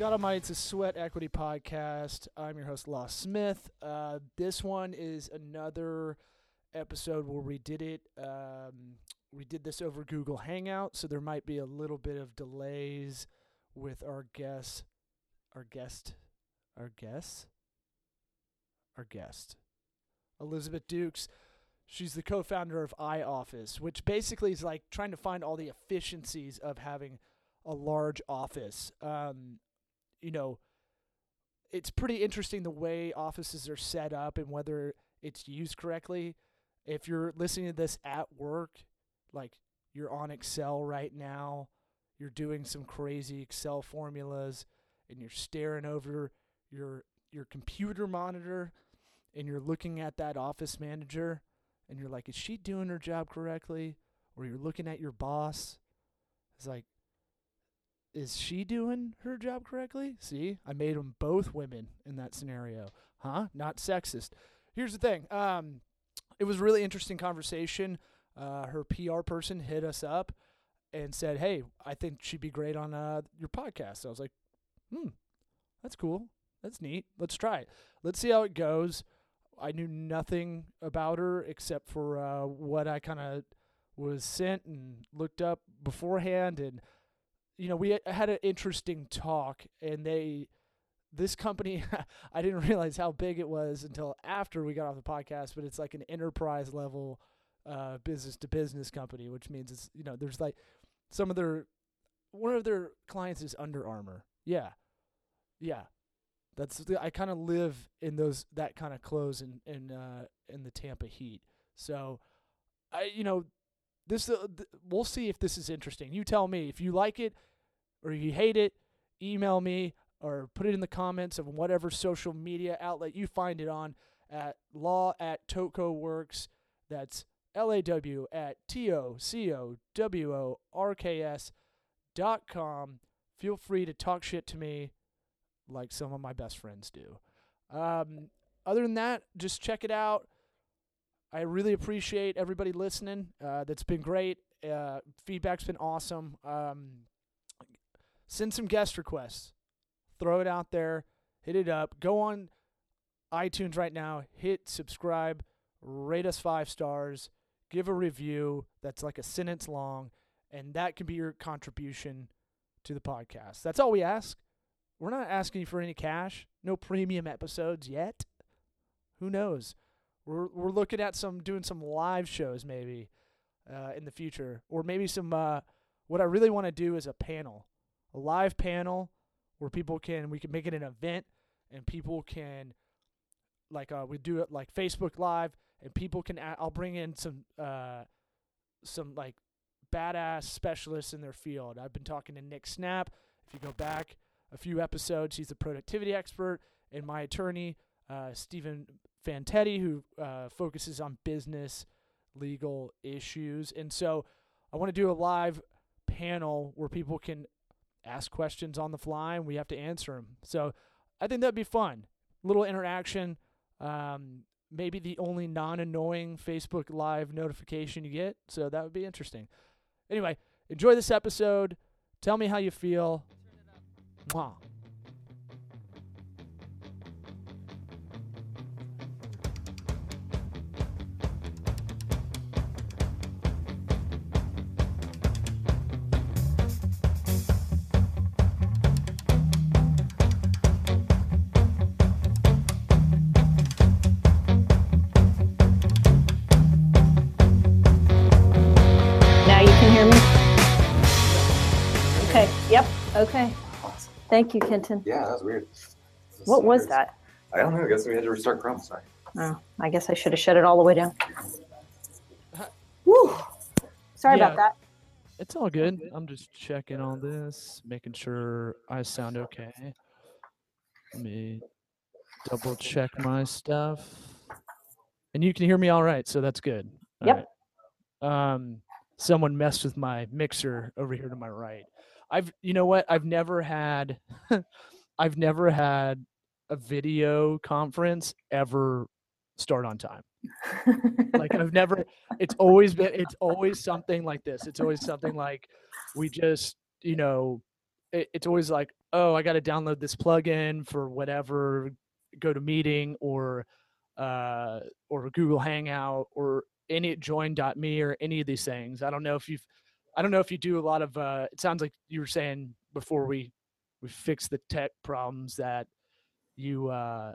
God Almighty, it's a Sweat Equity podcast. I'm your host, Law Smith. Uh, this one is another episode where we did it. Um, we did this over Google Hangout, so there might be a little bit of delays with our guest, our guest, our guest, our guest, Elizabeth Dukes. She's the co-founder of iOffice, which basically is like trying to find all the efficiencies of having a large office. Um, you know, it's pretty interesting the way offices are set up and whether it's used correctly. If you're listening to this at work, like you're on Excel right now, you're doing some crazy Excel formulas and you're staring over your your computer monitor and you're looking at that office manager and you're like, is she doing her job correctly? Or you're looking at your boss. It's like, is she doing her job correctly? See, I made them both women in that scenario. Huh? Not sexist. Here's the thing. Um, it was a really interesting conversation. Uh, her PR person hit us up and said, "Hey, I think she'd be great on uh, your podcast." So I was like, "Hmm, that's cool. That's neat. Let's try it. Let's see how it goes." I knew nothing about her except for uh, what I kind of was sent and looked up beforehand, and you know we had an interesting talk, and they. This company, I didn't realize how big it was until after we got off the podcast, but it's like an enterprise level uh, business to business company, which means it's you know there's like some of their one of their clients is Under Armour. Yeah, yeah, that's the, I kind of live in those that kind of clothes in in uh, in the Tampa Heat. So, I you know this uh, th- we'll see if this is interesting. You tell me if you like it or you hate it. Email me or put it in the comments of whatever social media outlet you find it on at law at Toco Works. That's L A W at T O C O W O R K S dot com. Feel free to talk shit to me like some of my best friends do. Um, other than that, just check it out. I really appreciate everybody listening. Uh, that's been great. Uh, feedback's been awesome. Um, send some guest requests. Throw it out there. Hit it up. Go on iTunes right now. Hit subscribe. Rate us five stars. Give a review that's like a sentence long, and that can be your contribution to the podcast. That's all we ask. We're not asking you for any cash. No premium episodes yet. Who knows? We're we're looking at some doing some live shows maybe uh, in the future, or maybe some. Uh, what I really want to do is a panel, a live panel where people can we can make it an event and people can like uh, we do it like Facebook Live and people can. i I'll bring in some uh, some like badass specialists in their field. I've been talking to Nick Snap. If you go back a few episodes. He's a productivity expert, and my attorney, uh, Stephen Fantetti, who uh, focuses on business legal issues. And so I want to do a live panel where people can ask questions on the fly and we have to answer them. So I think that'd be fun. Little interaction. Um, maybe the only non annoying Facebook Live notification you get. So that would be interesting. Anyway, enjoy this episode. Tell me how you feel. Mwah. Thank you, Kenton. Yeah, that was weird. What was that? I don't know. I guess we had to restart Chrome. Sorry. Oh, I guess I should have shut it all the way down. Whew. Sorry Yeah. about that. It's all good. I'm just checking on this, making sure I sound okay. Let me double check my stuff. And you can hear me all right, so that's good. All Yep. right. Um someone messed with my mixer over here to my right. I've you know what? I've never had I've never had a video conference ever start on time. like I've never it's always been it's always something like this. It's always something like we just, you know, it, it's always like, oh, I got to download this plugin for whatever, go to meeting or uh, or Google Hangout or any join.me or any of these things. I don't know if you've, I don't know if you do a lot of. Uh, it sounds like you were saying before we we fix the tech problems that you uh,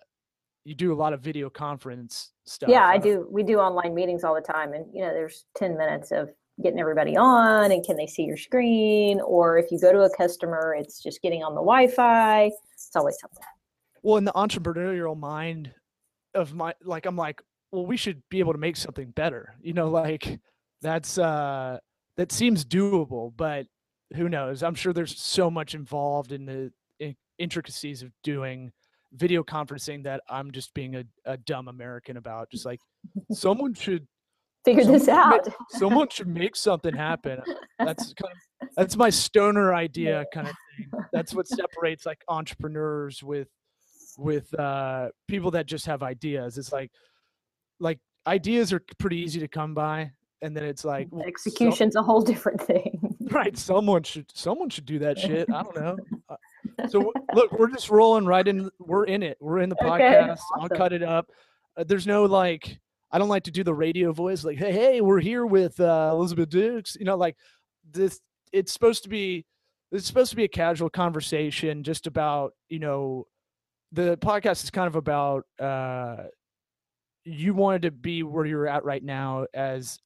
you do a lot of video conference stuff. Yeah, I don't- We do online meetings all the time, and you know, there's 10 minutes of getting everybody on, and can they see your screen? Or if you go to a customer, it's just getting on the Wi-Fi. It's always something. well in the entrepreneurial mind of my like i'm like well we should be able to make something better you know like that's uh that seems doable but who knows? I'm sure there's so much involved in the in- intricacies of doing video conferencing that i'm just being a, a dumb american about just like someone should Figure this out. should ma- someone should make something happen. That's kind of that's my stoner idea kind of thing. That's what separates like entrepreneurs with with uh people that just have ideas. It's like like ideas are pretty easy to come by and then it's like well, some- Execution's a whole different thing. right someone should someone should do that shit i don't know. Uh, so look we're just rolling right in we're in it we're in the Okay, podcast i'll cut it up. Uh, there's no like i don't like to do the radio voice like hey hey we're here with uh elizabeth dukes you know like this it's supposed to be it's supposed to be a casual conversation just about you know the podcast is kind of about uh you wanted to be where you're at right now as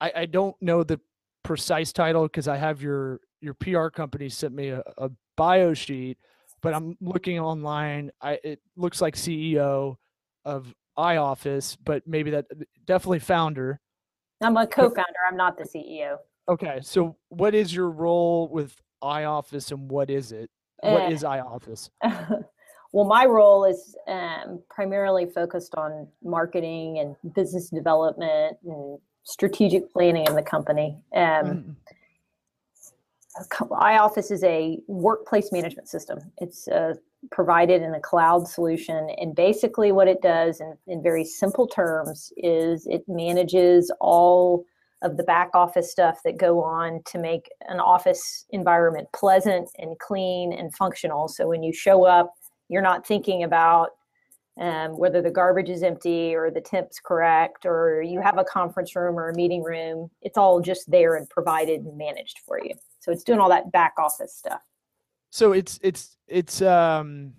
i i don't know the precise title because i have your your pr company sent me a, a bio sheet but i'm looking online i it looks like ceo of ioffice but maybe that definitely founder I'm a co-founder. I'm not the CEO. okay so what is your role with ioffice and what is it what Eh. is ioffice well, my role is um, primarily focused on marketing and business development and strategic planning in the company. Um, Mhm. co- iOffice is a workplace management system. It's uh, provided in a cloud solution. And basically, what it does, in, in very simple terms, is it manages all of the back office stuff that go on to make an office environment pleasant and clean and functional. So when you show up, you're not thinking about um, whether the garbage is empty or the temp's correct or you have a conference room or a meeting room. It's all just there and provided and managed for you. So it's doing all that back office stuff. so it's it's it's um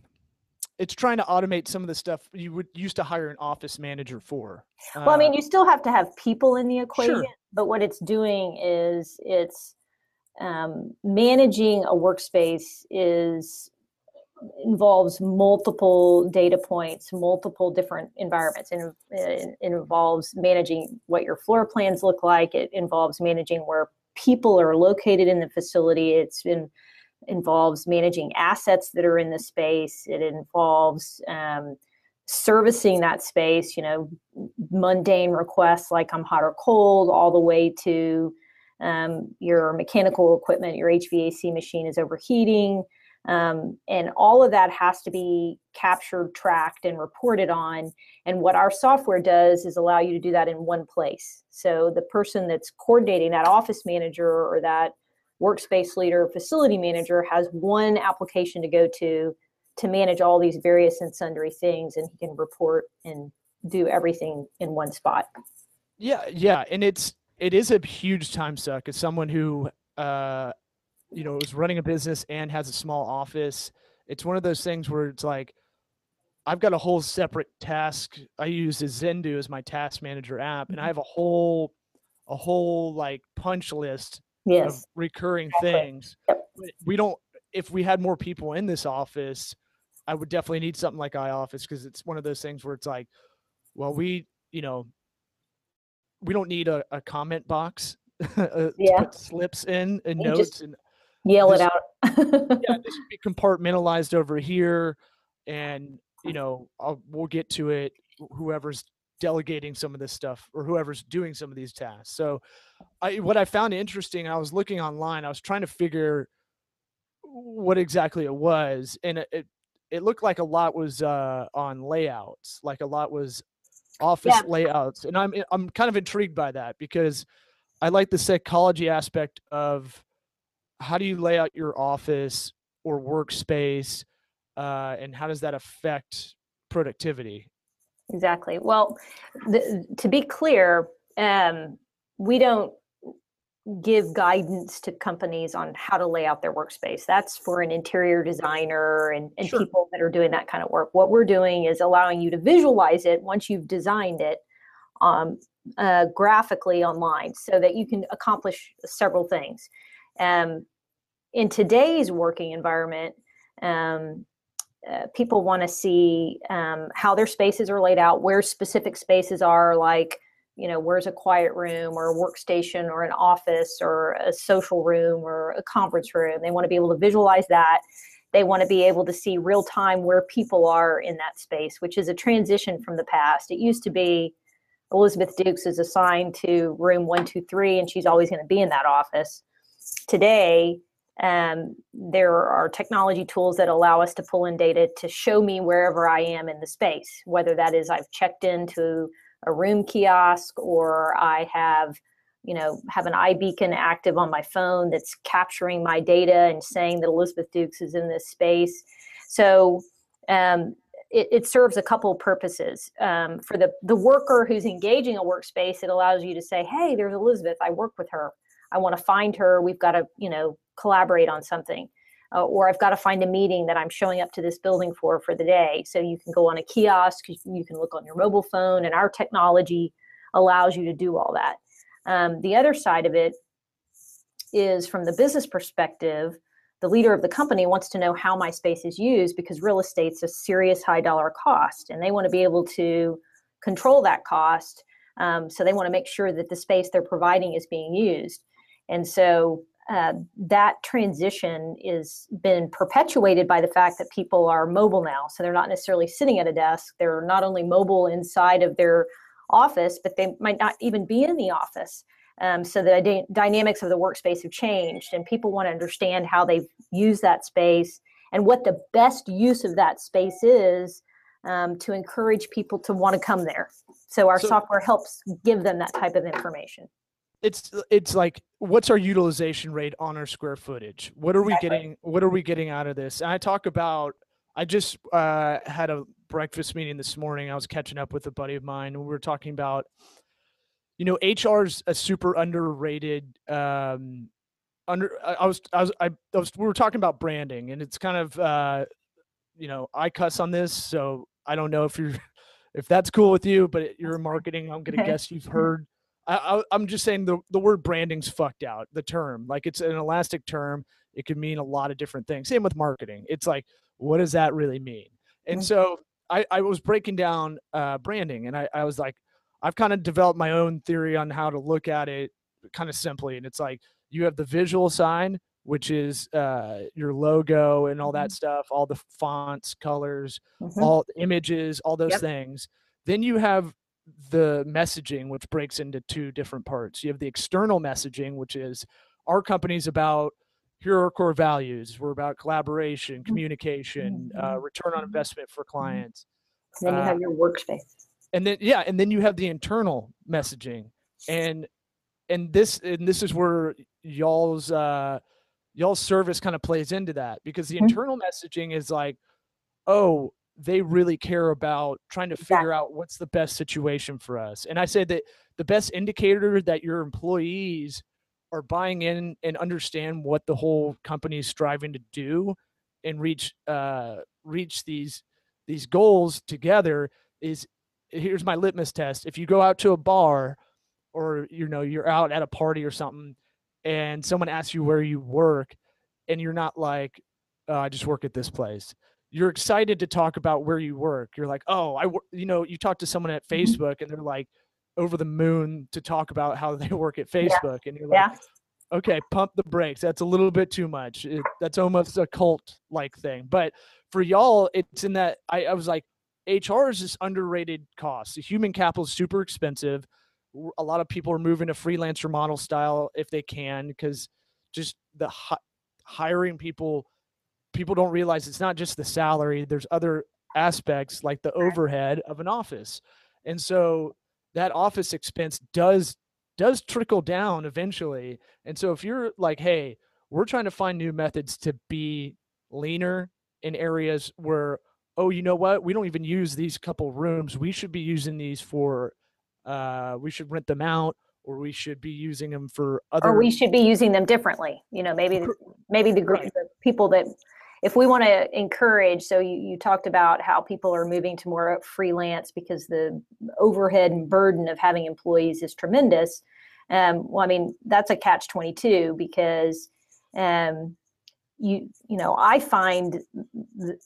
it's trying to automate some of the stuff you would used to hire an office manager for Well, I mean, Uh, you still have to have people in the equation, sure. but what it's doing is it's um, managing a workspace is involves multiple data points, multiple different environments, and it, involves managing what your floor plans look like. It involves managing where people are located in the facility. It's been involves managing assets that are in the space. It involves um, servicing that space. You know, mundane requests like I'm hot or cold, all the way to um, your mechanical equipment, your HVAC machine is overheating. Um, and all of that has to be captured, tracked, and reported on. And what our software does is allow you to do that in one place. So the person that's coordinating that office manager or that workspace leader, facility manager has one application to go to to manage all these various and sundry things, and he can report and do everything in one spot. yeah yeah and it's it is a huge time suck as someone who uh you know is running a business and has a small office it's one of those things where it's like i've got a whole separate task i use zendu as my task manager app and i have a whole a whole like punch list of recurring Exactly. things. Yep. We don't. If we had more people in this office, I would definitely need something like iOffice because it's one of those things where it's like, well, we, you know, we don't need a, a comment box uh, Yeah. slips in and You notes just- and Yell it out. yeah, this should be compartmentalized over here, and you know, I'll, we'll get to it. Whoever's delegating some of this stuff, or whoever's doing some of these tasks. So, I what I found interesting, I was looking online. I was trying to figure what exactly it was, and it it, it looked like a lot was uh, on layouts, like a lot was office Yeah. layouts, and I'm I'm kind of intrigued by that because I like the psychology aspect of how do you lay out your office or workspace uh, and how does that affect productivity exactly well the, to be clear um, we don't give guidance to companies on how to lay out their workspace. That's for an interior designer and, and sure. people that are doing that kind of work. What we're doing is allowing you to visualize it once you've designed it um, uh, graphically online so that you can accomplish several things. Um, in today's working environment, um, uh, people want to see um, how their spaces are laid out, where specific spaces are, like you know where's a quiet room or a workstation or an office or a social room or a conference room. They want to be able to visualize that. They want to be able to see real time where people are in that space which is a transition from the past. It used to be elizabeth dukes is assigned to room 123 and she's always going to be in that office. Today um, there are technology tools that allow us to pull in data to show me wherever i am in the space whether that is i've checked into a room kiosk or I have you know have an iBeacon active on my phone that's capturing my data and saying that Elizabeth Dukes is in this space. So um, it, it, serves a couple purposes. Um, for the the worker who's engaging a workspace, it allows you to say, "Hey, there's Elizabeth. I work with her. I want to find her. We've got to you know collaborate on something." uh, or I've got to find a meeting that I'm showing up to this building for for the day. So you can go on a kiosk, you can look on your mobile phone, and our technology allows you to do all that. Um, the other side of it is from the business perspective, the leader of the company wants to know how my space is used because real estate's a serious high dollar cost, and they want to be able to control that cost. Um, so they want to make sure that the space they're providing is being used. And so uh, that transition is been perpetuated by the fact that people are mobile now. So they're not necessarily sitting at a desk. They're not only mobile inside of their office, but they might not even be in the office. Um, so the d- dynamics of the workspace have changed, and people want to understand how they use that space and what the best use of that space is um, to encourage people to want to come there. So our so, software helps give them that type of information it's it's like what's our utilization rate on our square footage? What are we exactly. getting what are we getting out of this? And i talk about i just uh, had a breakfast meeting this morning. I was catching up with a buddy of mine and we were talking about you know HR is a super underrated um under i was i was i, I was we were talking about branding and it's kind of uh you know i cuss on this so i don't know if you're if that's cool with you but you're marketing i'm gonna guess you've heard I, am just saying the, the word branding's fucked out. The term, like it's an elastic term. It can mean a lot of different things. Same with marketing. It's like, what does that really mean? And so I, I was breaking down uh, branding, and I, I was like, I've kind of developed my own theory on how to look at it, kind of simply. And it's like you have the visual sign, which is uh, your logo and all that mm-hmm. stuff, all the fonts, colors, mm-hmm. all images, all those yep. things. Then you have the messaging, which breaks into two different parts. You have the external messaging, which is our company's about here are our core values. We're about collaboration, mm-hmm. communication, uh, mm-hmm. return on investment for mm-hmm. clients. And then you have uh, your workspace. And then yeah, and then you have the internal messaging, and and this and this is where y'all's uh, y'all's service kind of plays into that because the mm-hmm. internal messaging is like, oh, they really care about trying to figure out what's the best situation for us. And I say that the best indicator that your employees are buying in and understand what the whole company is striving to do and reach uh, reach these these goals together is here's my litmus test. If you go out to a bar or you know you're out at a party or something and someone asks you where you work and you're not like oh, I just work at this place you're excited to talk about where you work. You're like, oh, I, you know, you talk to someone at mm-hmm. Facebook and they're like over the moon to talk about how they work at Facebook, yeah. and you're like, yeah. okay, pump the brakes. That's a little bit too much. It, that's almost a cult like thing. But for y'all, it's in that I, I was like, HR is this underrated cost. The human capital is super expensive. A lot of people are moving to freelancer model style if they can, because just the hi- hiring people people don't realize it's not just the salary there's other aspects like the overhead of an office. And so that office expense does does trickle down eventually. And so if you're like hey we're trying to find new methods to be leaner in areas where oh you know what? We don't even use these couple rooms. We should be using these for uh we should rent them out or we should be using them for other or we should be using them differently. You know maybe the, maybe the group right. of people that if we want to encourage so you, you talked about how people are moving to more freelance because the overhead and burden of having employees is tremendous. Um, well i mean that's a catch 22 because um, you you know i find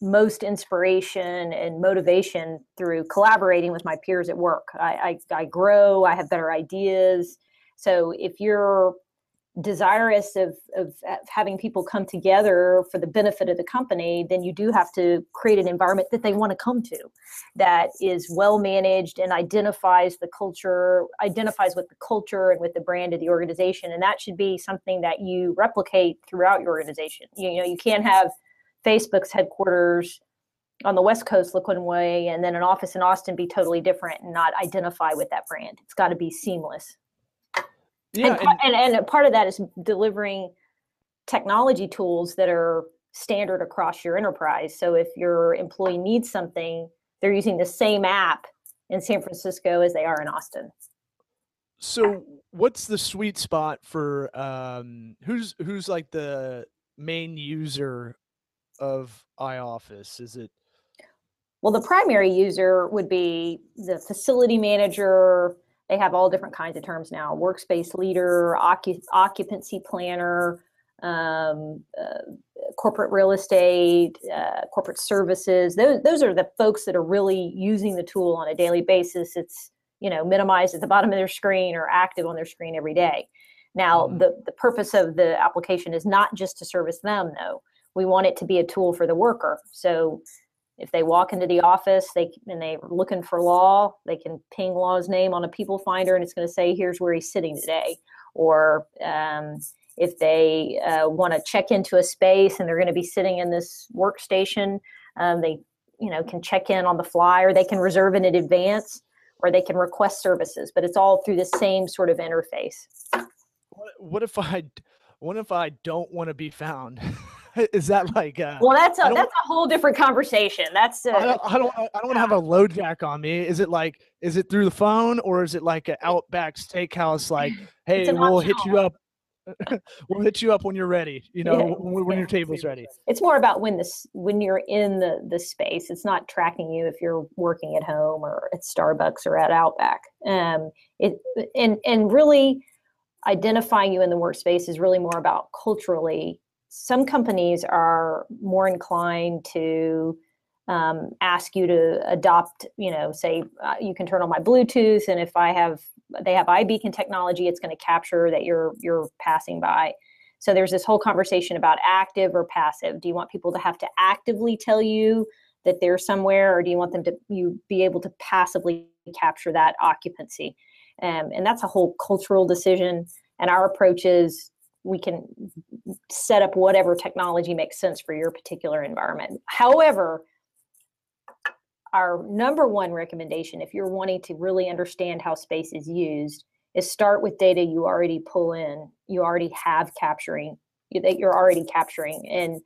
most inspiration and motivation through collaborating with my peers at work. I, I, I grow i have better ideas. So if you're desirous of, of having people come together for the benefit of the company, then you do have to create an environment that they want to come to that is well managed and identifies the culture, identifies with the culture and with the brand of the organization. And that should be something that you replicate throughout your organization. You, you know, you can't have Facebook's headquarters on the West Coast look one way and then an office in Austin be totally different and not identify with that brand. It's got to be seamless. Yeah, and, and, and part of that is delivering technology tools that are standard across your enterprise. So if your employee needs something, they're using the same app in San Francisco as they are in Austin. So what's the sweet spot for um, who's who's like the main user of iOffice? Is it well, the primary user would be the facility manager, they have all different kinds of terms now workspace leader occup- occupancy planner um, uh, corporate real estate uh, corporate services. Those, those are the folks that are really using the tool on a daily basis. It's you know minimized at the bottom of their screen or active on their screen every day. Now mm-hmm. the, the purpose of the application is not just to service them though. We want it to be a tool for the worker. So if they walk into the office they and they're looking for law they can ping law's name on a people finder and it's going to say here's where he's sitting today. Or um, if they uh, want to check into a space and they're going to be sitting in this workstation um, they you know can check in on the fly or they can reserve it in advance or they can request services but it's all through the same sort of interface. What, what if i what if i don't want to be found is that like uh, well that's a that's a whole different conversation. That's uh, I don't I don't, I don't want to have a LoJack on me. Is it like is it through the phone or is it like an outback steakhouse like hey we'll hit you up we'll hit you up when you're ready you know yeah. when, when, your table's ready. It's more about when this when you're in the the space. It's not tracking you if you're working at home or at starbucks or at outback. Um it and and really identifying you in the workspace is really more about culturally some companies are more inclined to um, ask you to adopt, you know, say uh, you can turn on my Bluetooth, and if I have, they have iBeacon technology, it's going to capture that you're you're passing by. So there's this whole conversation about active or passive. Do you want people to have to actively tell you that they're somewhere, or do you want them to you be able to passively capture that occupancy? Um, and that's a whole cultural decision. And our approach is we can set up whatever technology makes sense for your particular environment. However, our number one recommendation, if you're wanting to really understand how space is used, is start with data you already pull in, you already have capturing, that you're already capturing. And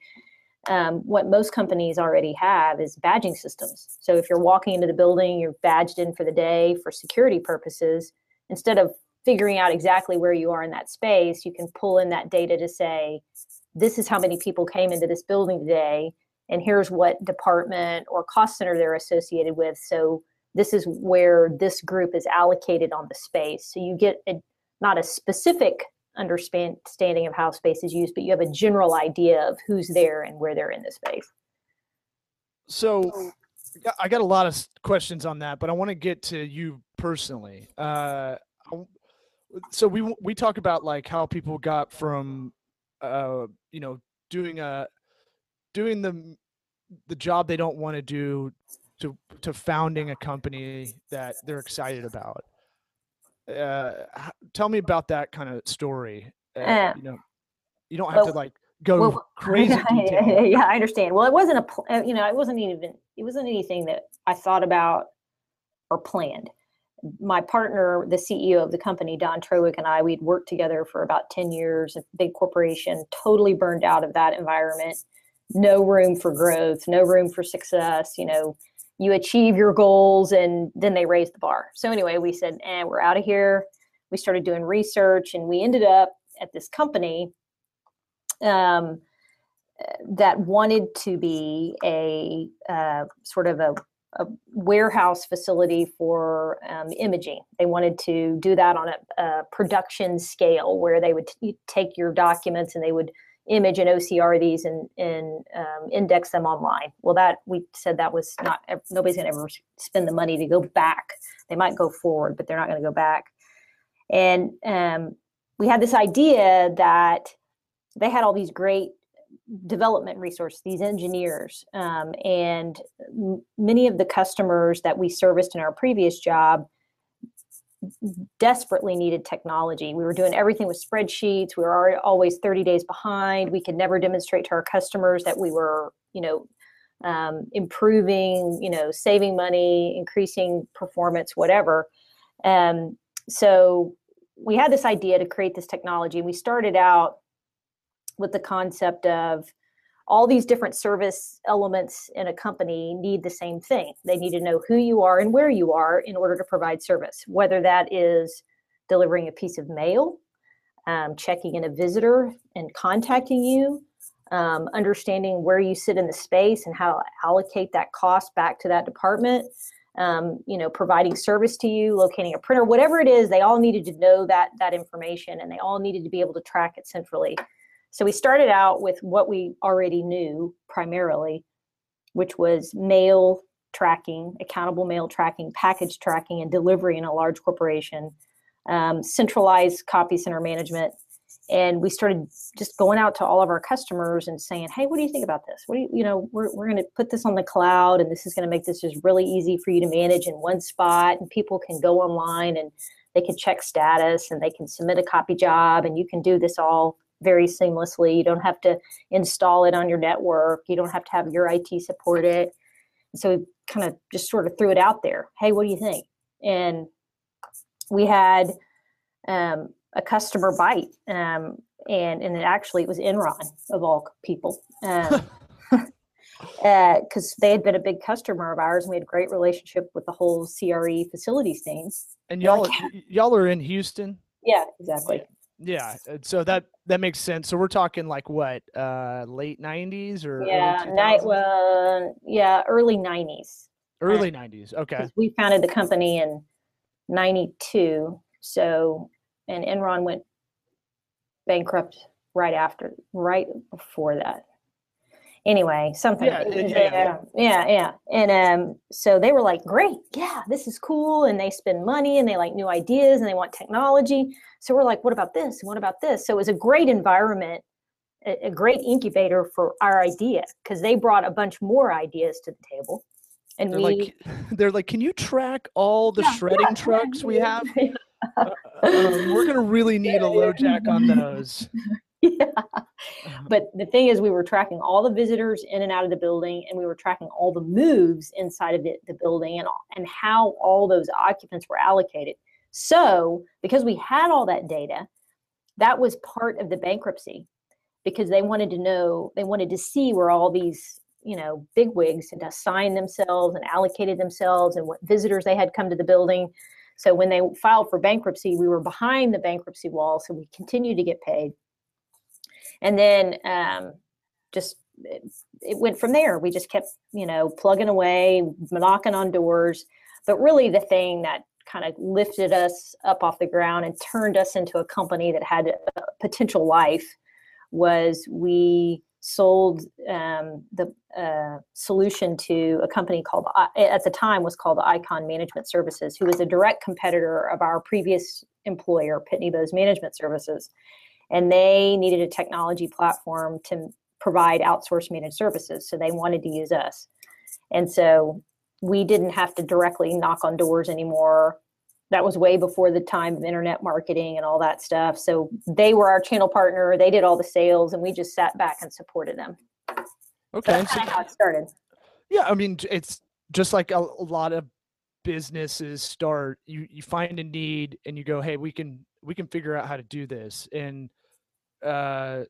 um, what most companies already have is badging systems. So if you're walking into the building, you're badged in for the day for security purposes, instead of figuring out exactly where you are in that space, you can pull in that data to say, this is how many people came into this building today, and here's what department or cost center they're associated with. So this is where this group is allocated on the space. So you get a, not a specific understanding of how space is used, but you have a general idea of who's there and where they're in the space. So I got a lot of questions on that, but I want to get to you personally. Uh, so we we talk about like how people got from uh you know doing a doing the the job they don't want to do to to founding a company that they're excited about. Uh tell me about that kind of story. Uh, uh, you know you don't have well, to like go well, crazy yeah, yeah i understand. Well it wasn't a uh, you know it wasn't even it wasn't anything that i thought about or planned my partner, the CEO of the company, Don Trowick, and I, we'd worked together for about 10 years, a big corporation, totally burned out of that environment. No room for growth, no room for success. You know, you achieve your goals and then they raise the bar. So, anyway, we said, and eh, we're out of here. We started doing research and we ended up at this company um, that wanted to be a uh, sort of a a warehouse facility for um, imaging. They wanted to do that on a, a production scale where they would t- take your documents and they would image and OCR these and, and um, index them online. Well, that we said that was not nobody's going to ever spend the money to go back. They might go forward, but they're not going to go back. And um, we had this idea that they had all these great development resource these engineers um, and m- many of the customers that we serviced in our previous job desperately needed technology. We were doing everything with spreadsheets. We were always 30 days behind. We could never demonstrate to our customers that we were you know um, improving you know saving money increasing performance whatever. Um, so we had this idea to create this technology. And we started out with the concept of all these different service elements in a company need the same thing. They need to know who you are and where you are in order to provide service, whether that is delivering a piece of mail, um, checking in a visitor and contacting you, um, understanding where you sit in the space and how to allocate that cost back to that department. Um, you know, providing service to you, locating a printer, whatever it is, they all needed to know that that information, and they all needed to be able to track it centrally. So we started out with what we already knew primarily, which was mail tracking, accountable mail tracking, package tracking, and delivery in a large corporation, um, centralized copy center management. And we started just going out to all of our customers and saying, "Hey, what do you think about this? What do you, you know, we're we're going to put this on the cloud, and this is going to make this just really easy for you to manage in one spot, and people can go online and they can check status, and they can submit a copy job, and you can do this all very seamlessly. You don't have to install it on your network. You don't have to have your IT support it. So we kind of just sort of threw it out there. Hey, what do you think? And we had um, a customer bite, um, and and it actually it was Enron of all people. Um, because uh, they had been a big customer of ours and we had a great relationship with the whole CRE facilities team. And y'all, y'all are in Houston. Yeah, exactly. Yeah, uh, so that that makes sense. So we're talking like what, uh, late '90s or yeah, night well, yeah, early '90s. Early '90s. Okay. We founded the company in '92. So, and Enron went bankrupt right after, right before that anyway, something. Yeah, yeah, yeah, yeah. And um, so they were like, great, yeah, this is cool. And they spend money and they like new ideas and they want technology. So we're like, what about this? what about this? So it was a great environment, a, a great incubator for our idea because they brought a bunch more ideas to the table. And they're we, like, they're like, can you track all the yeah, shredding yeah, trucks we have? uh, um, we're gonna really need a LoJack on those. yeah. Uh-huh. But the thing is, we were tracking all the visitors in and out of the building, and we were tracking all the moves inside of the, the building and, and how all those occupants were allocated. So, because we had all that data, that was part of the bankruptcy because they wanted to know, they wanted to see where all these, you know, big wigs had assigned themselves and allocated themselves and what visitors they had come to the building. So when they filed for bankruptcy, we were behind the bankruptcy wall, so we continued to get paid and then um, just it, it went from there. We just kept you know plugging away, knocking on doors. But really, the thing that kind of lifted us up off the ground and turned us into a company that had a potential life was we sold um, the uh, solution to a company called at the time was called IKON management services who was a direct competitor of our previous employer pitney bowes management services and they needed a technology platform to provide outsourced managed services. So they wanted to use us. And so we didn't have to directly knock on doors anymore. That was way before the time of internet marketing and all that stuff. So they were our channel partner. They did all the sales, and we just sat back and supported them. Okay, so how it started. Yeah, I mean, it's just like a, a lot of businesses start. You you find a need and you go, hey, we can we can figure out how to do this. And uh,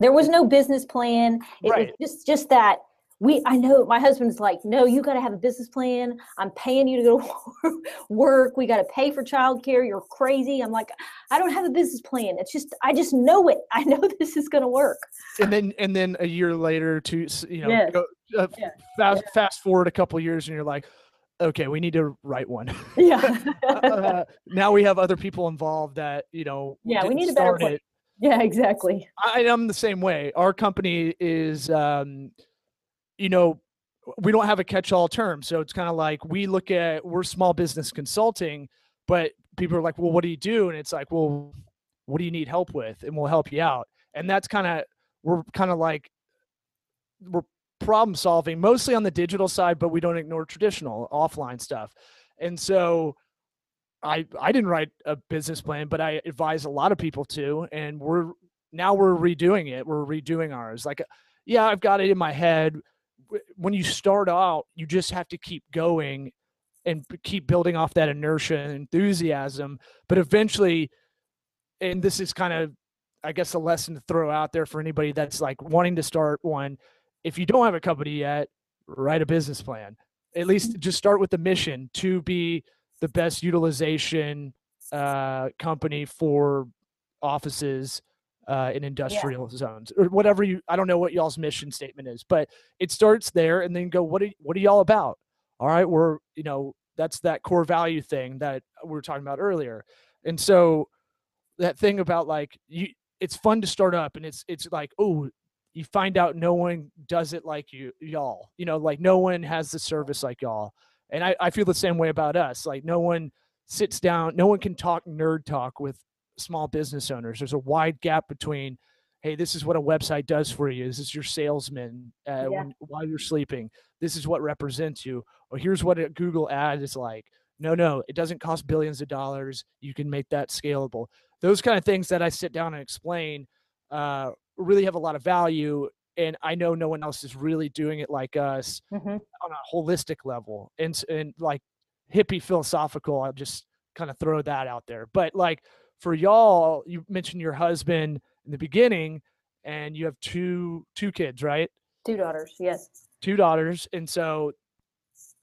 there was no business plan. It right. was just just that we i know my husband's like no you got to have a business plan i'm paying you to go to work we got to pay for childcare you're crazy i'm like i don't have a business plan it's just i just know it i know this is going to work and then and then a year later to you know Yes. go, uh, Yeah. fast fast forward a couple years and you're like okay we need to write one yeah uh, now we have other people involved that you know Yeah, we need a better plan. it. Yeah exactly I, I'm the same way. Our company is, um, you know, we don't have a catch-all term, so it's kind of like we look at we're small business consulting, but people are like, well, what do you do? And it's like, well, what do you need help with, and we'll help you out. And that's kind of we're kind of like we're problem solving mostly on the digital side, but we don't ignore traditional offline stuff. And so I I didn't write a business plan, but I advise a lot of people to, and we're now we're redoing it. We're redoing ours. Like, yeah, I've got it in my head. When you start out, you just have to keep going and keep building off that inertia and enthusiasm. But eventually, and this is kind of, I guess, a lesson to throw out there for anybody that's like wanting to start one. If you don't have a company yet, write a business plan. At least mm. just start with the mission to be the best utilization uh, company for offices uh, in industrial zones or whatever you. I don't know what y'all's mission statement is, but it starts there, and then go. What are what are y'all about? All right, we're you know that's that core value thing that we were talking about earlier, and so that thing about like you, it's fun to start up, and it's it's like oh. You find out no one does it like you, y'all. You know, like no one has the service like y'all and I, I feel the same way about us. Like no one sits down no one can talk nerd talk with small business owners. There's a wide gap between hey this is what a website does for you. This is your salesman uh, Yeah. when, while you're sleeping. This is what represents you. Or here's what a google ad is like. No no it doesn't cost billions of dollars. You can make that scalable. Those kind of things that i sit down and explain uh, really have a lot of value and i know no one else is really doing it like us Mhm. on a holistic level and and like hippie philosophical i'll just kind of throw that out there but like for y'all you mentioned your husband in the beginning and you have two two kids right? Two daughters yes. Two daughters and so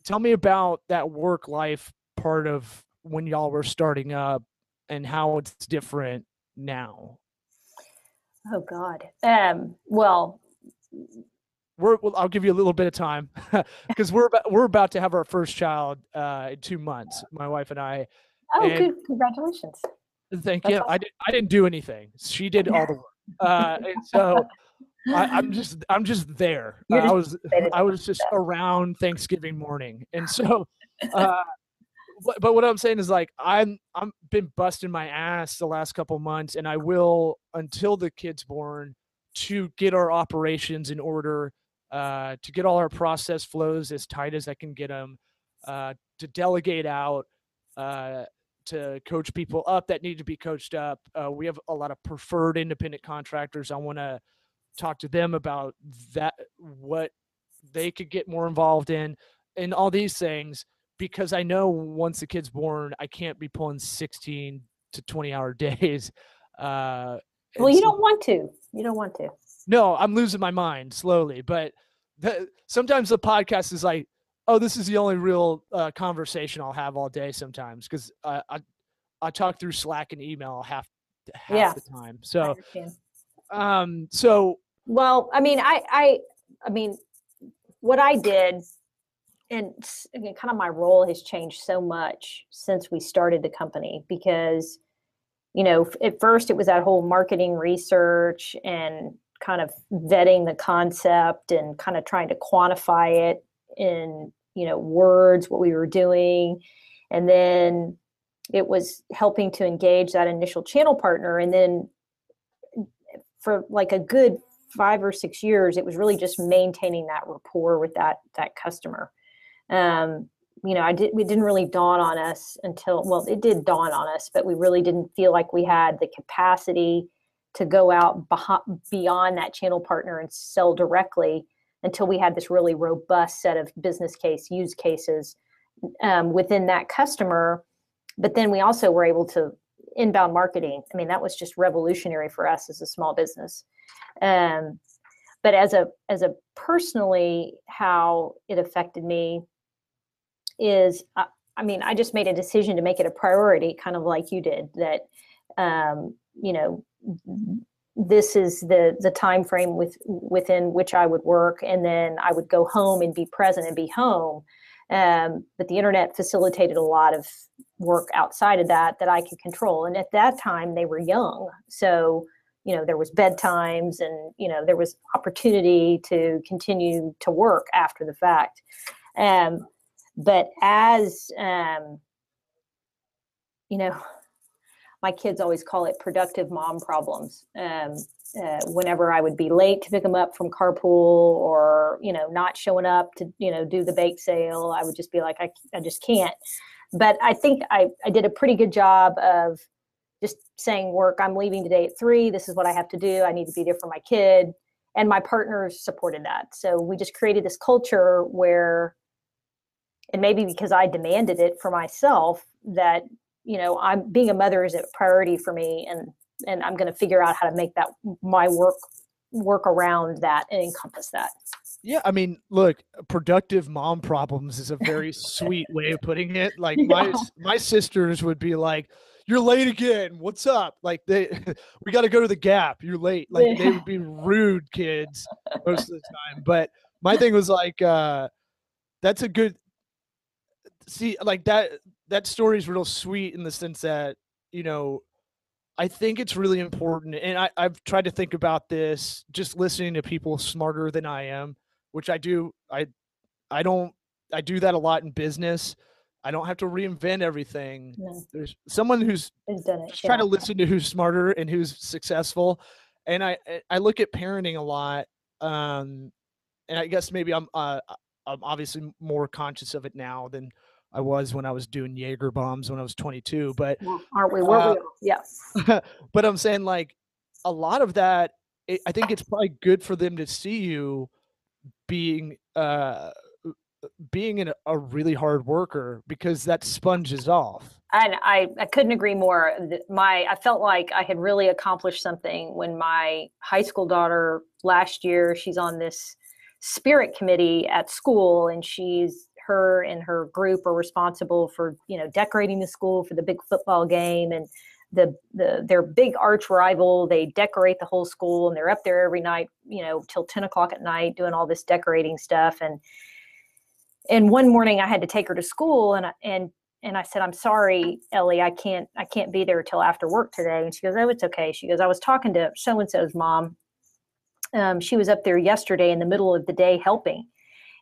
tell me about that work life part of when y'all were starting up and how it's different now. Oh god. Um well we're well, I'll give you a little bit of time because we're about, we're about to have our first child uh, in two months. My wife and I. oh And- good congratulations Thank That's you. I did. I didn't do anything. She did all the work, uh, and so I, I'm just I'm just there. Uh, I was I was just around Thanksgiving morning, and so. Uh, but, but what I'm saying is like I'm I'm been busting my ass the last couple months, and I will until the kid's born to get our operations in order, uh, to get all our process flows as tight as I can get them, uh, to delegate out, uh, to coach people up that need to be coached up. Uh, we have a lot of preferred independent contractors. I want to talk to them about that, what they could get more involved in, and all these things. Because I know once the kid's born, I can't be pulling 16 to 20 hour days. Uh, well and you so- don't want to you don't want to no, I'm losing my mind slowly. But the, sometimes the podcast is like, oh, this is the only real uh, conversation I'll have all day. Sometimes because uh, I I talk through Slack and email half half Yeah. the time. So um so Well, I mean, I, I, I mean, what I did, and kind of my role has changed so much since we started the company because, you know, at first it was that whole marketing research and kind of vetting the concept and kind of trying to quantify it in, you know, words, what we were doing. And then it was helping to engage that initial channel partner. And then for like a good five or six years it was really just maintaining that rapport with that that customer um, you know i did it didn't really dawn on us until well it did dawn on us but we really didn't feel like we had the capacity to go out beh- beyond that channel partner and sell directly until we had this really robust set of business case use cases um, within that customer. But then we also were able to inbound marketing. I mean, that was just revolutionary for us as a small business. Um, but as a as a personally, how it affected me is, I, I mean, I just made a decision to make it a priority, kind of like you did. That um, you know, this is the the time frame with within which I would work, and then I would go home and be present and be home. Um, but the internet facilitated a lot of work outside of that that I could control. And at that time, they were young, so you know there was bedtimes, and you know there was opportunity to continue to work after the fact. Um, but as um, you know my kids always call it productive mom problems. Um, uh, whenever I would be late to pick them up from carpool or, you know, not showing up to, you know, do the bake sale, I would just be like, I, I just can't. But I think I, I did a pretty good job of just saying, work, I'm leaving today at three. This is what I have to do. I need to be there for my kid. And my partners supported that. So we just created this culture where, and maybe because I demanded it for myself, that you know i'm being a mother is a priority for me and and i'm going to figure out how to make that my work work around that and encompass that. Yeah i mean look productive mom problems is a very sweet way of putting it. Like yeah. my my sisters would be like you're late again. What's up? Like they we got to go to the gap. You're late. Like yeah. they would be rude kids most of the time. But my thing was like uh that's a good see like that that story is real sweet in the sense that you know I think it's really important, and I, I've tried to think about this just listening to people smarter than I am, which I do. I I don't I do that a lot in business. I don't have to reinvent everything. No. There's someone who's done it, just yeah. try to listen to who's smarter and who's successful. And I I look at parenting a lot, um, and I guess maybe I'm uh, I'm obviously more conscious of it now than I was when I was doing Jaeger bombs when I was 22. But aren't we? Were uh, we? Yes. but I'm saying like a lot of that. It, I think it's probably good for them to see you being uh being an, a really hard worker because that sponges off. And I, I couldn't agree more. My I felt like I had really accomplished something when my high school daughter last year. She's on this spirit committee at school, and she's her and her group are responsible for you know decorating the school for the big football game and the, the their big arch rival they decorate the whole school and they're up there every night you know till 10 o'clock at night doing all this decorating stuff. And and one morning i had to take her to school and I, and and i said i'm sorry ellie i can't i can't be there till after work today. And she goes oh it's okay. She goes i was talking to so and so's mom. Um, she was up there yesterday in the middle of the day helping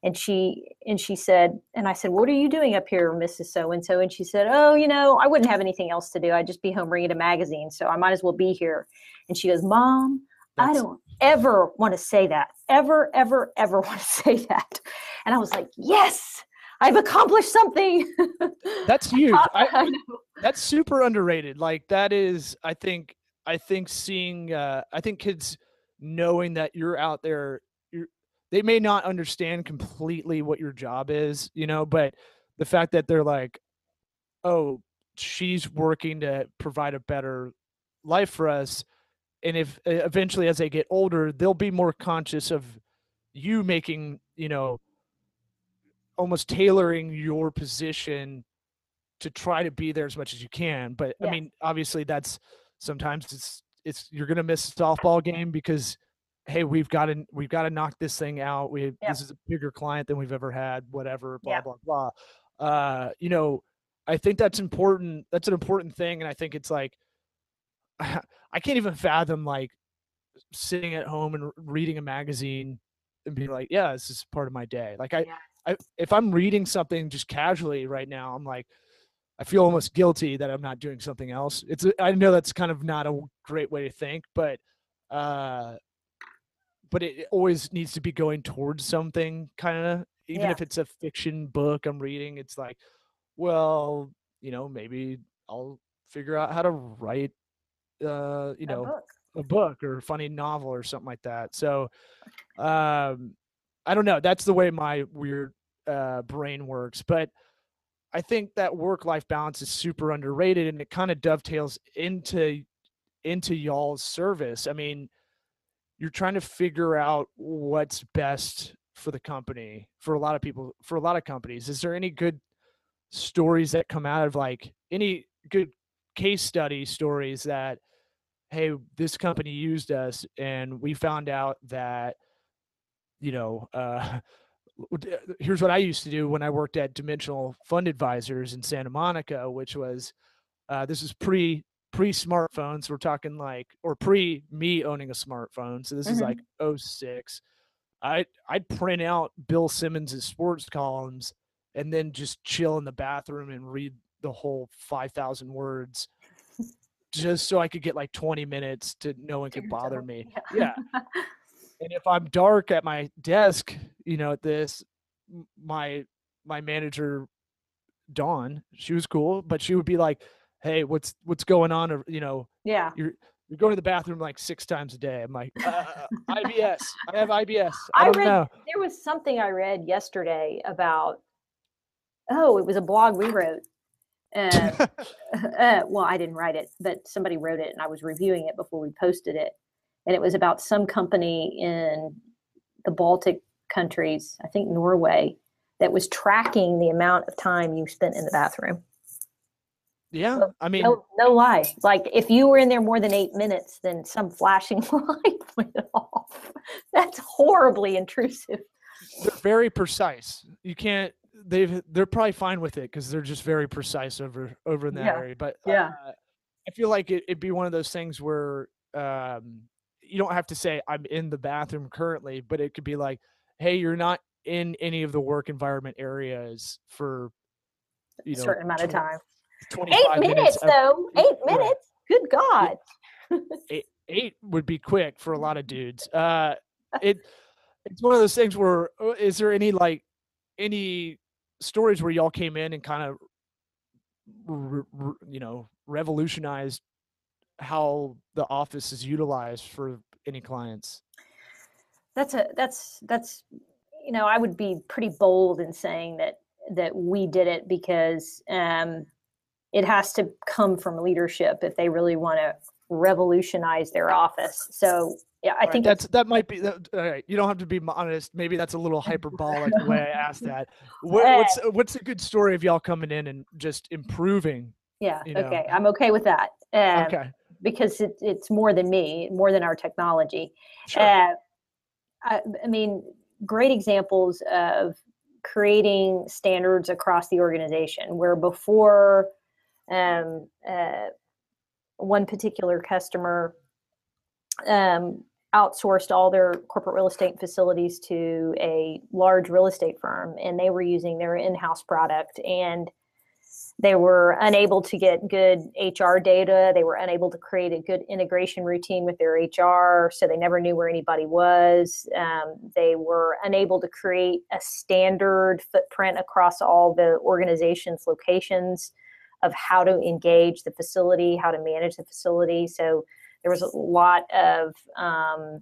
and she and she said and i said what are you doing up here mrs so and so and she said oh you know i wouldn't have anything else to do. I'd just be home reading a magazine so i might as well be here. And she goes mom That's... i don't ever want to say that. Ever ever ever want to say that. And i was like yes i've accomplished something. That's huge. I, I, that's super underrated. Like that is i think i think seeing uh i think kids knowing that you're out there they may not understand completely what your job is, you know, but the fact that they're like, oh, she's working to provide a better life for us. And if eventually, as they get older, they'll be more conscious of you making, you know, almost tailoring your position to try to be there as much as you can. But yeah. I mean, obviously, that's sometimes it's it's you're gonna miss a softball game because hey we've got to we've got to knock this thing out we yeah. this is a bigger client than we've ever had whatever blah yeah. blah blah uh you know i think that's important that's an important thing and i think it's like i can't even fathom like sitting at home and reading a magazine and being like yeah this is part of my day like i, yeah. I if i'm reading something just casually right now i'm like I feel almost guilty that I'm not doing something else. It's I know that's kind of not a great way to think, but uh, but it always needs to be going towards something kind of even yeah. if it's a fiction book i'm reading it's like well you know maybe i'll figure out how to write uh you know a book, a book or a funny novel or something like that so um i don't know that's the way my weird uh brain works but I think that work life balance is super underrated and it kind of dovetails into into y'all's service. I mean, you're trying to figure out what's best for the company for a lot of people for a lot of companies. Is there any good stories that come out of like any good case study stories that hey, this company used us and we found out that you know, uh here's what I used to do when I worked at Dimensional Fund Advisors in Santa Monica, which was uh, this is pre pre smartphones. We're talking like or pre me owning a smartphone. So this mm-hmm. is like 06. I I'd print out Bill Simmons's sports columns and then just chill in the bathroom and read the whole 5,000 words just so I could get like 20 minutes to no one could bother me. Yeah. yeah. and if I'm dark at my desk, you know, at this, my my manager, Dawn, she was cool, but she would be like, "Hey, what's what's going on?" Or you know, yeah, you're you're going to the bathroom like six times a day. I'm like, uh, IBS. I have IBS. I, I read know. there was something I read yesterday about. Oh, it was a blog we wrote. Uh, uh, well, I didn't write it, but somebody wrote it, and I was reviewing it before we posted it and it was about some company in the Baltic countries, I think Norway, that was tracking the amount of time you spent in the bathroom. Yeah, so, I mean, no, no, lie. Like if you were in there more than eight minutes, then some flashing light went off. That's horribly intrusive. They're very precise. You can't. They've. They're probably fine with it because they're just very precise over over in that yeah. area. But yeah, uh, I feel like it, it'd be one of those things where um, you don't have to say I'm in the bathroom currently, but it could be like, hey, you're not in any of the work environment areas for you know, a certain amount of time. Eight minutes, minutes though. Eight, minutes. Good God. eight, eight would be quick for a lot of dudes. Uh, it it's one of those things where uh, there any like any stories where y'all came in and kind of you know revolutionized how the office is utilized for any clients? That's a that's that's you know I would be pretty bold in saying that that we did it because um, it has to come from leadership if they really want to revolutionize their office. So yeah, I think that's that might be. That, all right, you don't have to be honest. Maybe that's a little hyperbolic the way I asked that. What, what's what's a good story of y'all coming in and just improving? Yeah. You know? Okay, I'm okay with that. Um, okay because it, it's more than me, more than our technology. Sure. Uh, I, I mean, great examples of creating standards across the organization where before um, uh, one particular customer um, outsourced all their corporate real estate facilities to a large real estate firm and they were using their in-house product and they were unable to get good HR data. They were unable to create a good integration routine with their HR, so they never knew where anybody was. Um, they were unable to create a standard footprint across all the organization's locations of how to engage the facility, how to manage the facility. So there was a lot of um,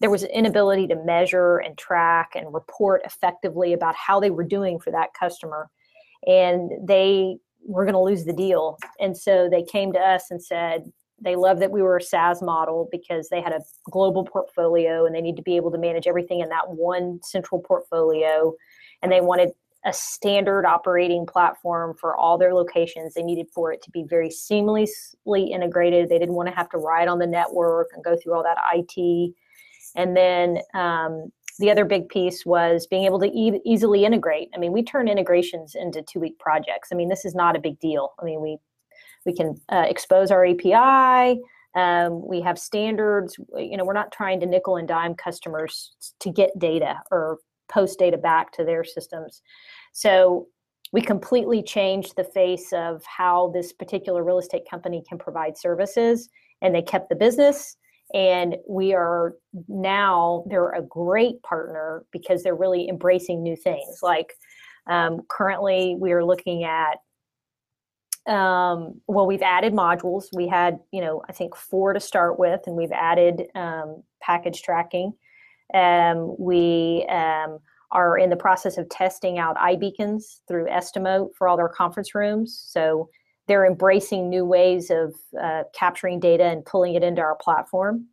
there was an inability to measure and track and report effectively about how they were doing for that customer and they were going to lose the deal. And so they came to us and said they love that we were a SaaS model because they had a global portfolio and they need to be able to manage everything in that one central portfolio. And they wanted a standard operating platform for all their locations. They needed for it to be very seamlessly integrated. They didn't want to have to ride on the network and go through all that IT. And then um, the other big piece was being able to e- easily integrate. I mean, we turn integrations into two week projects. I mean, this is not a big deal. I mean, we we can uh, expose our API. Um, we have standards. You know, we're not trying to nickel and dime customers to get data or post data back to their systems. So we completely changed the face of how this particular real estate company can provide services, and they kept the business. And we are now they're a great partner because they're really embracing new things. Like um, currently we are looking at um, well we've added modules. We had you know i think four to start with and we've added um, package tracking um, we um, are in the process of testing out iBeacons through Estimote for all their conference rooms. So they're embracing new ways of uh, capturing data and pulling it into our platform.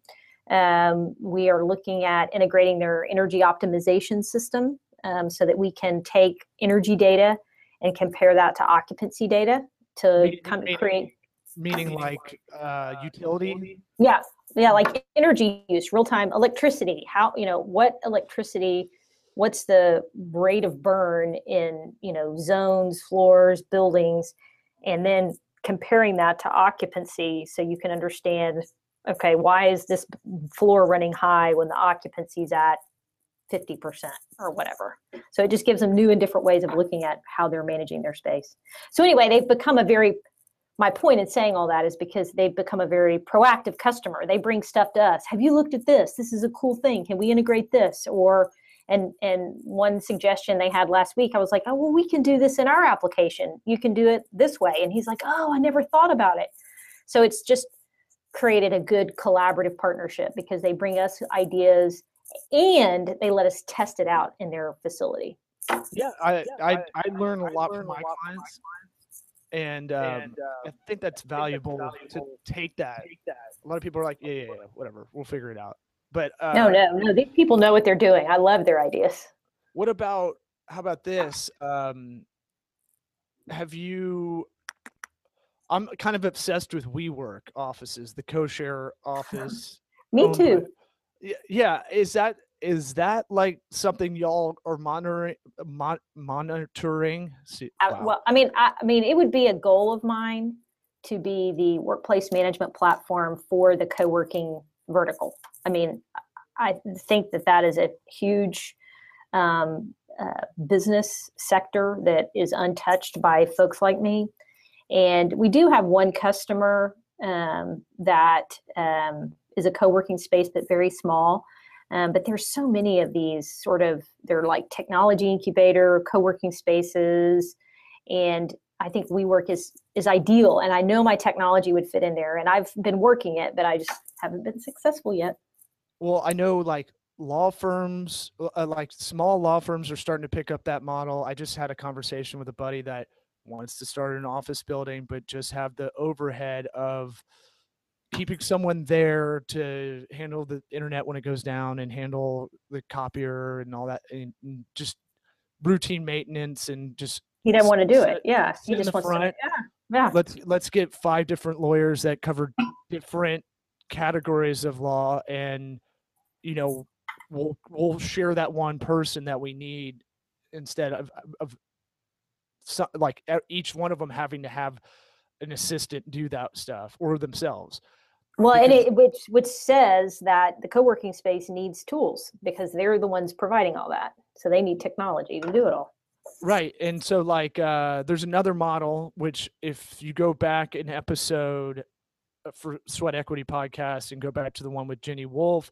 Um, we are looking at integrating their energy optimization system um, so that we can take energy data and compare that to occupancy data to meaning, kind of create. Meaning like uh, utility? Yeah, yeah, like energy use, real time electricity. How, you know, what electricity what's the rate of burn in you know zones floors buildings and then comparing that to occupancy so you can understand okay why is this floor running high when the occupancy is at 50% or whatever so it just gives them new and different ways of looking at how they're managing their space so anyway they've become a very my point in saying all that is because they've become a very proactive customer. They bring stuff to us. Have you looked at this? This is a cool thing. Can we integrate this? Or and and one suggestion they had last week i was like oh well we can do this in our application. You can do it this way. And he's like oh i never thought about it. So it's just created a good collaborative partnership because they bring us ideas and they let us test it out in their facility. Yeah i i, I learn a lot from my clients and, um, and uh, I think that's valuable, valuable to take that. take that. A lot of people are like, yeah, yeah, yeah, whatever, we'll figure it out. But uh, no, no, no. These people know what they're doing. I love their ideas. What about how about this? Um, have you? I'm kind of obsessed with WeWork offices, the co-share office. Me too. By, yeah, is that is that like something y'all are monitoring mon- monitoring See, wow. I, well i mean I, I, mean it would be a goal of mine to be the workplace management platform for the co-working vertical. I mean, I think that that is a huge um, uh, business sector that is untouched by folks like me. And we do have one customer um, that um, is a co-working space but very small. Um, but there's so many of these sort of they're like technology incubator co-working spaces and I think WeWork is is ideal, and I know my technology would fit in there, and I've been working it, but I just haven't been successful yet. Well, I know like law firms, uh, like small law firms, are starting to pick up that model. I just had a conversation with a buddy that wants to start an office building, but just have the overhead of keeping someone there to handle the internet when it goes down and handle the copier and all that, and just routine maintenance and just he didn't want to do it. Yeah, he just wants front. to. Yeah, yeah. Let's let's get five different lawyers that cover different categories of law, and you know, we'll we'll share that one person that we need instead of of some, like each one of them having to have an assistant do that stuff or themselves. Well, because, and it which which says that the co-working space needs tools because they're the ones providing all that. So they need technology to do it all. Right. And so like uh there's another model which if you go back an episode uh, for Sweat Equity podcast and go back to the one with Jenny Wolf,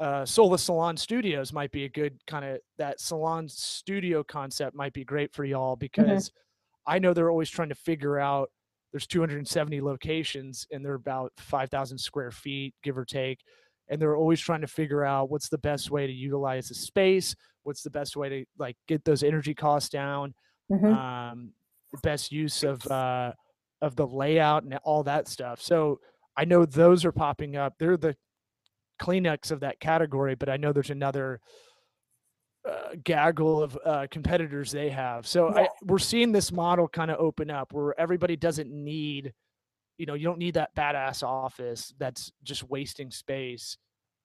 uh Sola Salon Studios might be a good kind of that salon studio concept might be great for y'all mm-hmm. because mm-hmm. I know they're always trying to figure out there's 270 locations and they're about 5,000 square feet, give or take. And they're always trying to figure out what's the best way to utilize the space, what's the best way to like get those energy costs down mm-hmm. um, the best use of uh, of the layout and all that stuff so i know those are popping up they're the kleenex of that category but i know there's another uh, gaggle of uh, competitors they have so yeah. I, we're seeing this model kind of open up where everybody doesn't need you know you don't need that badass office that's just wasting space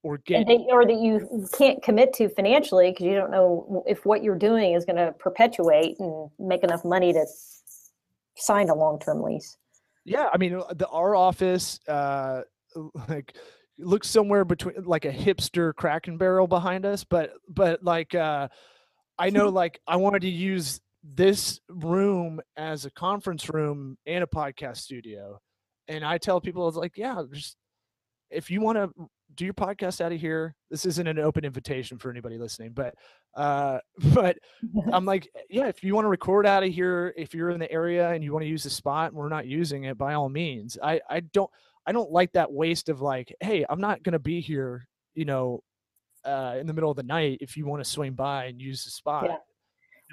or get they, or that you can't commit to financially because you don't know if what you're doing is going to perpetuate and make enough money to sign a long-term lease yeah i mean uh, the our office uh like looks somewhere between like a hipster Cracker Barrel behind us but but like uh i know like i wanted to use this room as a conference room and a podcast studio and i tell people it's like yeah just if you want to do your podcast out of here. This isn't an open invitation for anybody listening, but uh, but I'm like, yeah, if you want to record out of here, if you're in the area and you want to use the spot and we're not using it, by all means. I I don't I don't like that waste of like, hey, I'm not gonna be here, you know, uh, in the middle of the night if you want to swing by and use the spot. Yeah.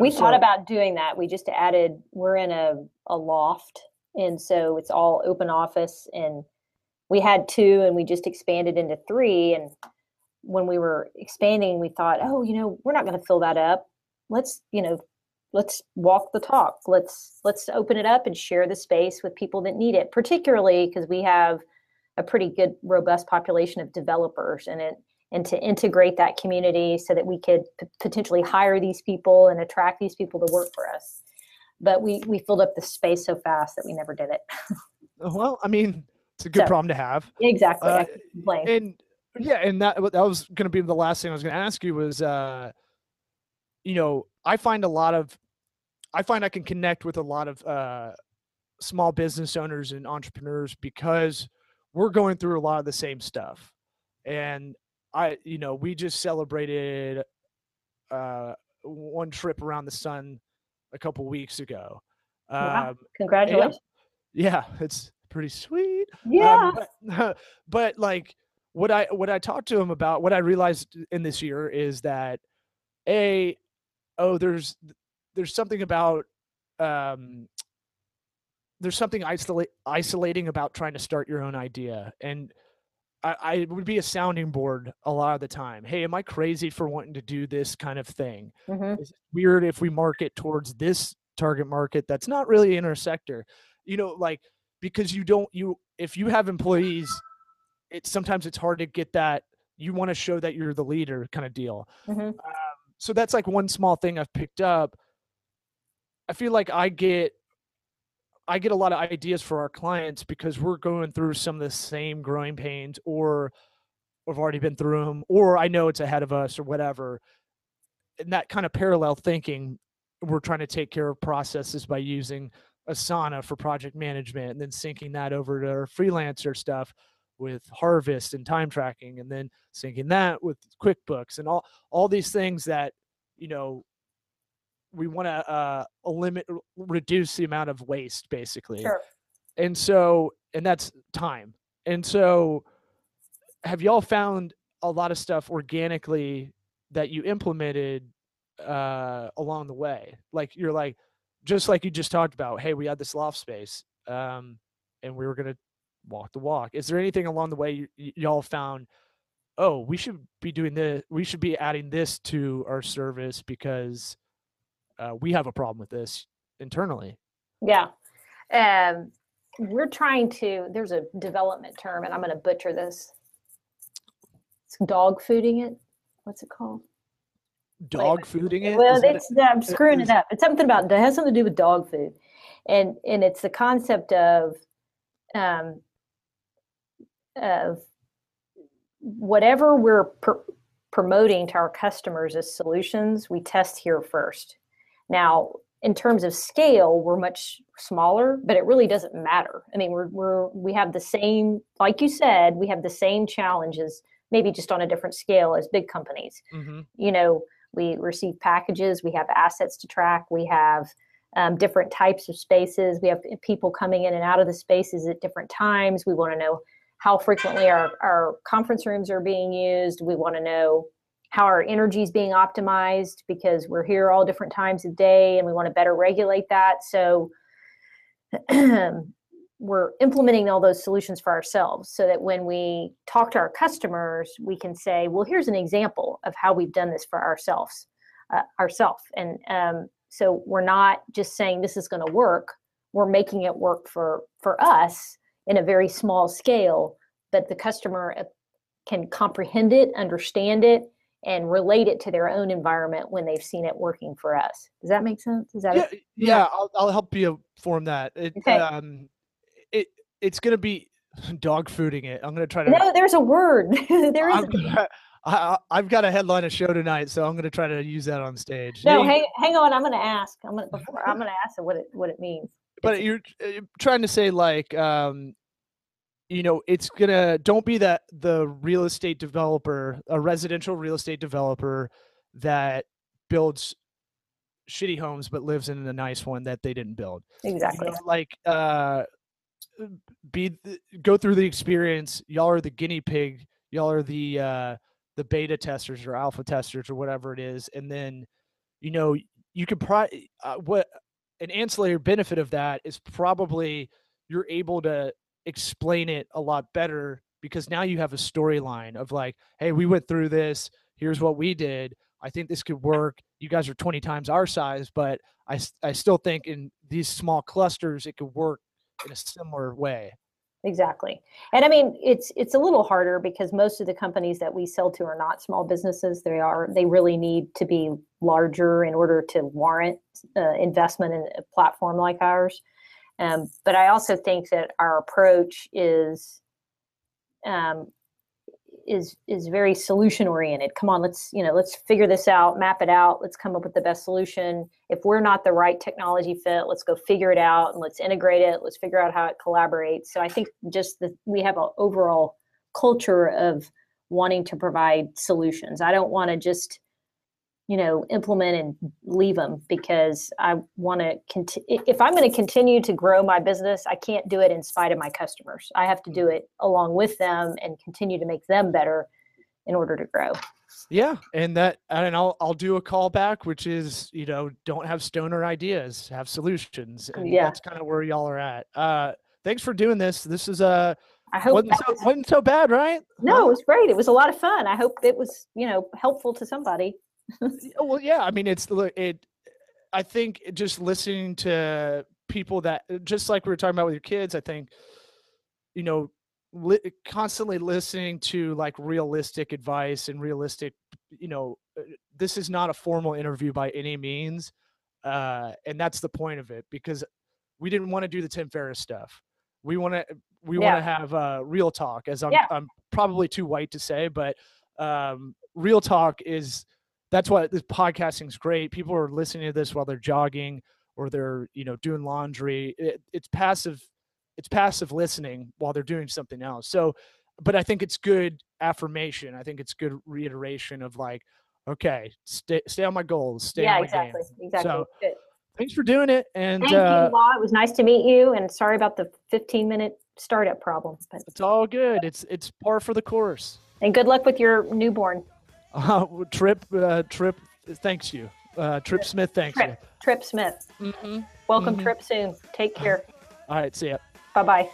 We so, thought about doing that. We just added. We're in a a loft, and so it's all open office, and we had two, and we just expanded into three. And when we were expanding, we thought, oh, you know, we're not going to fill that up. Let's, you know, let's walk the talk. Let's let's open it up and share the space with people that need it, particularly because we have a pretty good robust population of developers and it and to integrate that community so that we could p- potentially hire these people and attract these people to work for us. But we we filled up the space so fast that we never did it. Oh, well i mean it's a good so, problem to have. exactly. Uh, and yeah and that that was going to be the last thing i was going to ask you was uh you know i find a lot of i find i can connect with a lot of uh small business owners and entrepreneurs because we're going through a lot of the same stuff. And i you know we just celebrated uh one trip around the sun a couple weeks ago. Wow. Um, congratulations. yeah, it's pretty sweet. Yeah. Um, but, but like what i what i talked to him about what i realized in this year is that a oh there's there's something about um there's something isolate, isolating about trying to start your own idea and I, I, would be a sounding board a lot of the time hey am i crazy for wanting to do this kind of thing mm-hmm. is it weird if we market towards this target market that's not really in our sector you know like because you don't you if you have employees it sometimes it's hard to get that you want to show that you're the leader kind of deal mm-hmm. um, so that's like one small thing i've picked up i feel like i get I get a lot of ideas for our clients because we're going through some of the same growing pains or we've already been through them or I know it's ahead of us or whatever. And that kind of parallel thinking, we're trying to take care of processes by using Asana for project management and then syncing that over to our freelancer stuff with harvest and time tracking and then syncing that with QuickBooks and all all these things that you know we want to uh, limit reduce the amount of waste basically. Sure. and so and that's time. And so have y'all found a lot of stuff organically that you implemented uh, along the way? Like you're like just like you just talked about hey we had this loft space um, and we were going to walk the walk. Is there anything along the way y- y- y'all found oh we should be doing this we should be adding this to our service because uh, we have a problem with this internally. Yeah. Um, we're trying to, there's a development term, and I'm going to butcher this. It's dog fooding it. What's it called? Dog fooding it? Well, it's, it, I'm screwing it up. It's something about, it has something to do with dog food. And, and it's the concept of, um, of whatever we're pr- promoting to our customers as solutions, we test here first. Now, in terms of scale, we're much smaller, but it really doesn't matter. I mean, we're, we're we have the same, like you said, we have the same challenges, maybe just on a different scale as big companies. Mm-hmm. You know, we receive packages, we have assets to track, we have um, different types of spaces, we have people coming in and out of the spaces at different times. We want to know how frequently our, our conference rooms are being used. We want to know how our energy is being optimized because we're here all different times of day and we want to better regulate that. So we're implementing all those solutions for ourselves so that when we talk to our customers, we can say, well, here's an example of how we've done this for ourselves, uh, ourselves. And um, so we're not just saying this is going to work. We're making it work for, for us in a very small scale, but the customer uh, can comprehend it, understand it, and relate it to their own environment when they've seen it working for us. Does that make sense? Is that yeah? A, yeah, I'll, I'll help you form that. It, okay. um, it it's gonna be dog fooding it. I'm gonna try to. No, there's a word. there is. I, I've got a headline a show tonight, so I'm going to try to use that on stage. No, hey, hang, hang on. I'm going to ask. I'm going to before I'm going to ask what it what it means. But you're, you're trying to say like um, you know it's gonna don't be that the real estate developer a residential real estate developer that builds shitty homes but lives in a nice one that they didn't build. Exactly. you know, like uh be go through the experience. Y'all are the guinea pig. Y'all are the uh the beta testers or alpha testers or whatever it is, and then you know you can probably uh, what an ancillary benefit of that is probably you're able to explain it a lot better because now you have a storyline of like, hey, we went through this. Here's what we did. I think this could work. You guys are 20 times our size, but I, I still think in these small clusters, it could work in a similar way. Exactly. And I mean, it's it's a little harder because most of the companies that we sell to are not small businesses. They are they really need to be larger in order to warrant uh, investment in a platform like ours. Um, but I also think that our approach is um, is is very solution oriented. Come on, let's you know let's figure this out, map it out. Let's come up with the best solution. If we're not the right technology fit, let's go figure it out and let's integrate it. Let's figure out how it collaborates. So I think just that we have an overall culture of wanting to provide solutions. I don't want to just you know implement and leave them because i want to continue if i'm going to continue to grow my business i can't do it in spite of my customers i have to do it along with them and continue to make them better in order to grow yeah and that and i'll i'll do a callback which is you know don't have stoner ideas have solutions and yeah that's kind of where y'all are at uh thanks for doing this this is a uh, I hope wasn't so, wasn't so bad, right? No, it was great. It was a lot of fun. I hope it was, you know, helpful to somebody. well, yeah. I mean, it's look it. I think just listening to people that, just like we were talking about with your kids, I think, you know, li- constantly listening to like realistic advice and realistic, you know, uh, this is not a formal interview by any means, uh, and that's the point of it because we didn't want to do the Tim Ferriss stuff. We want to we yeah. want to have uh, real talk, as I'm yeah. I'm probably too white to say, but um, real talk is that's why this podcasting is great. People are listening to this while they're jogging or they're you know doing laundry. It, it's passive. It's passive listening while they're doing something else. So, but I think it's good affirmation. I think it's good reiteration of like, okay, stay stay on my goals. Stay yeah, on my exactly, game. exactly. So, good. thanks for doing it. And thank uh, you, Law. It was nice to meet you. And sorry about the 15 minute startup problems, But it's all good. It's it's par for the course. And good luck with your newborn. Uh, Trip, uh, Trip, thanks you. Uh, Trip Smith, thanks Trip, you. Trip Smith. Mm-hmm. Welcome, mm-hmm. Trip, soon. Take care. All right, see ya. Bye bye.